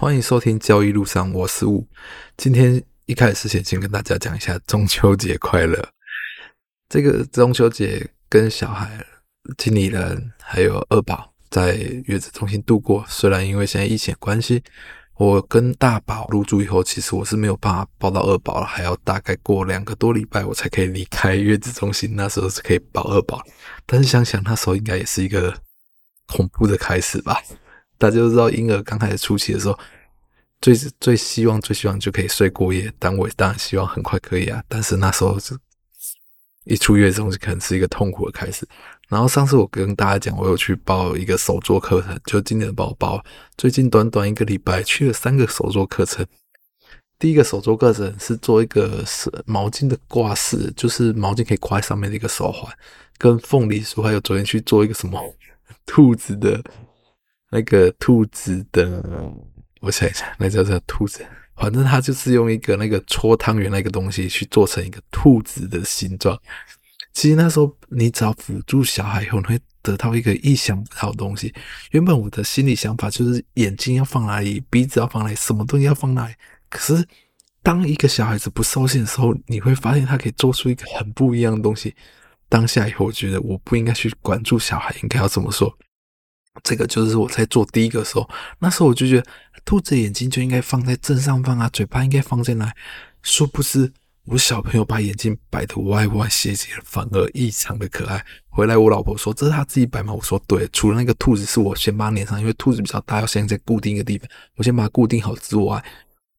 欢迎收听交易路上，我是吴。今天一开始之前，先跟大家讲一下中秋节快乐。这个中秋节跟小孩、经理人还有二宝在月子中心度过。虽然因为现在疫情关系，我跟大宝入住以后，其实我是没有办法抱到二宝了，还要大概过两个多礼拜我才可以离开月子中心。那时候是可以抱二宝，但是想想那时候应该也是一个恐怖的开始吧。大家都知道，婴儿刚开始初期的时候，最最希望、最希望就可以睡过夜。但我当然希望很快可以啊。但是那时候是一出月子，可能是一个痛苦的开始。然后上次我跟大家讲，我有去报一个手作课程，就今年的宝宝。最近短短一个礼拜去了三个手作课程。第一个手作课程是做一个是毛巾的挂饰，就是毛巾可以挂在上面的一个手环，跟凤梨酥，还有昨天去做一个什么兔子的。那个兔子的，我想一下，那叫做兔子。反正它就是用一个那个搓汤圆那个东西去做成一个兔子的形状。其实那时候你只要辅助小孩以后，你会得到一个意想不到的东西。原本我的心里想法就是眼睛要放哪里，鼻子要放哪里，什么东西要放哪里。可是当一个小孩子不受限的时候，你会发现他可以做出一个很不一样的东西。当下以后，我觉得我不应该去管住小孩，应该要怎么说？这个就是我在做第一个时候，那时候我就觉得兔子眼睛就应该放在正上方啊，嘴巴应该放在哪？殊不知我小朋友把眼睛摆得歪歪斜斜，反而异常的可爱。回来我老婆说：“这是他自己摆吗？”我说：“对，除了那个兔子是我先把它粘上，因为兔子比较大，要先在固定一个地方，我先把它固定好之外，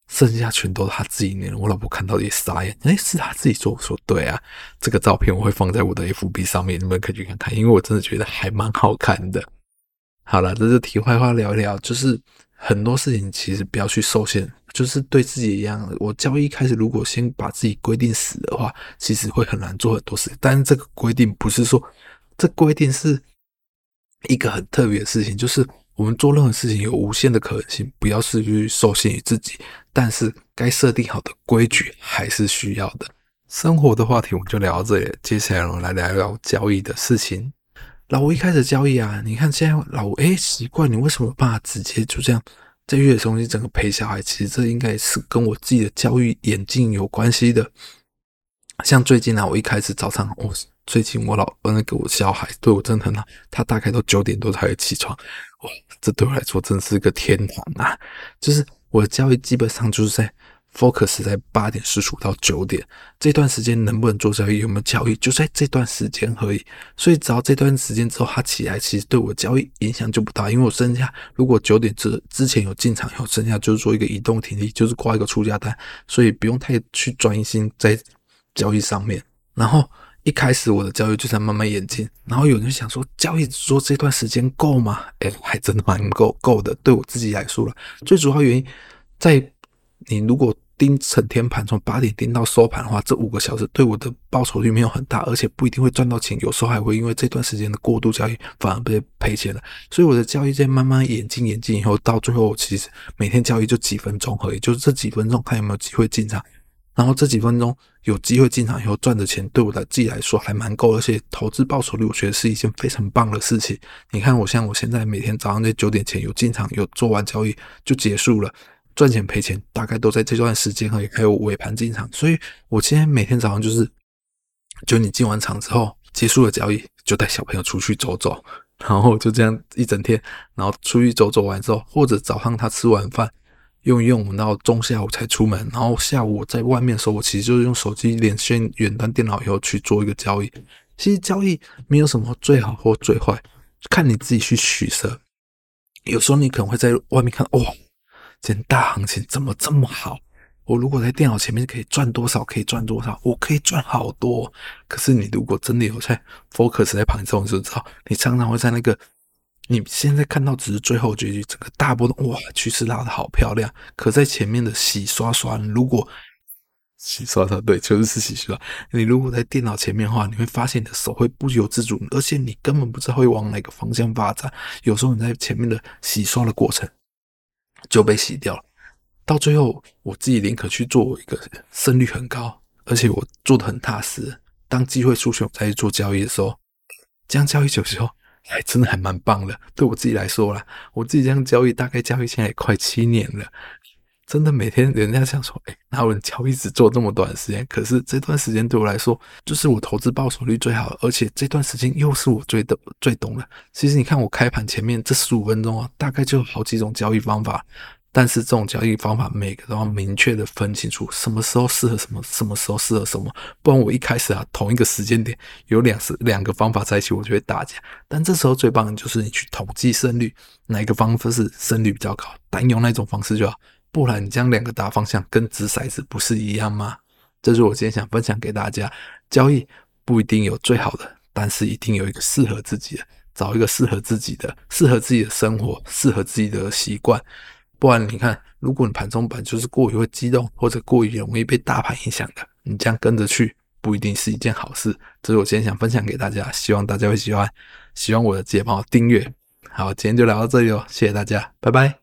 剩下全都是他自己粘。”我老婆看到也傻眼，诶，是他自己做。我说：“对啊，这个照片我会放在我的 FB 上面，你们可以去看看，因为我真的觉得还蛮好看的。”好了，这是题外话聊一聊，就是很多事情其实不要去受限，就是对自己一样。我交易开始如果先把自己规定死的话，其实会很难做很多事。但是这个规定不是说，这规定是一个很特别的事情，就是我们做任何事情有无限的可能性，不要是去受限于自己。但是该设定好的规矩还是需要的。生活的话题我们就聊到这里，接下来我们来聊聊交易的事情。老吴一开始交易啊，你看现在老吴诶，奇怪，你为什么有办法直接就这样在月子中心整个陪小孩？其实这应该是跟我自己的教育眼镜有关系的。像最近啊，我一开始早上，我最近我老那个我小孩对我真的很好，他大概都九点多才会起床，哇，这对我来说真是个天堂啊！就是我的交易基本上就是在。Focus 在八点四十五到九点这段时间能不能做交易，有没有交易，就在这段时间而已。所以只要这段时间之后它起来，其实对我交易影响就不大，因为我剩下如果九点之之前有进场有，剩下就是做一个移动停利，就是挂一个出价单，所以不用太去专心在交易上面。然后一开始我的交易就在慢慢演进，然后有人想说交易做这段时间够吗？哎，还真的蛮够够的，对我自己来说了。最主要原因在。你如果盯整天盘，从八点盯到收盘的话，这五个小时对我的报酬率没有很大，而且不一定会赚到钱，有时候还会因为这段时间的过度交易反而被赔钱了。所以我的交易在慢慢演进演进以后，到最后其实每天交易就几分钟而已，就是这几分钟看有没有机会进场，然后这几分钟有机会进场以后赚的钱，对我的自己来说还蛮够，而且投资报酬率我觉得是一件非常棒的事情。你看我像我现在每天早上在九点前有进场有做完交易就结束了。赚钱赔钱大概都在这段时间哈，也，还有尾盘进场，所以我今天每天早上就是，就你进完场之后结束了交易，就带小朋友出去走走，然后就这样一整天，然后出去走走完之后，或者早上他吃完饭用一用，到中下午才出门，然后下午我在外面的时候，我其实就是用手机连线远端电脑以后去做一个交易。其实交易没有什么最好或最坏，看你自己去取舍。有时候你可能会在外面看，哇。今天大行情怎么这么好？我如果在电脑前面可以赚多少？可以赚多少？我可以赚好多。可是你如果真的有在 focus 在盘中，就知道你常常会在那个你现在看到只是最后结局，整个大波动哇，趋势拉的好漂亮。可在前面的洗刷刷，如果洗刷刷对，就是洗刷刷。你如果在电脑前面的话，你会发现你的手会不由自主，而且你根本不知道会往哪个方向发展。有时候你在前面的洗刷的过程。就被洗掉了，到最后我自己宁可去做一个胜率很高，而且我做的很踏实。当机会出现，我再去做交易的时候，这样交易久之后，还，真的还蛮棒的。对我自己来说啦，我自己这样交易，大概交易现在也快七年了。真的每天人家想说，哎，哪有人交易只做这么短时间？可是这段时间对我来说，就是我投资报酬率最好，而且这段时间又是我最懂最懂的。其实你看我开盘前面这十五分钟啊，大概就好几种交易方法，但是这种交易方法每个都要明确的分清楚，什么时候适合什么，什么时候适合什么，不然我一开始啊，同一个时间点有两是两个方法在一起，我就会打架。但这时候最棒的就是你去统计胜率，哪个方法是胜率比较高，单用那种方式就好。不然你将两个大方向跟掷骰子不是一样吗？这是我今天想分享给大家。交易不一定有最好的，但是一定有一个适合自己的，找一个适合自己的、适合自己的生活、适合自己的习惯。不然你看，如果你盘中盘就是过于会激动，或者过于容易被大盘影响的，你这样跟着去不一定是一件好事。这是我今天想分享给大家，希望大家会喜欢。喜欢我的记得帮我订阅。好，今天就聊到这里哦，谢谢大家，拜拜。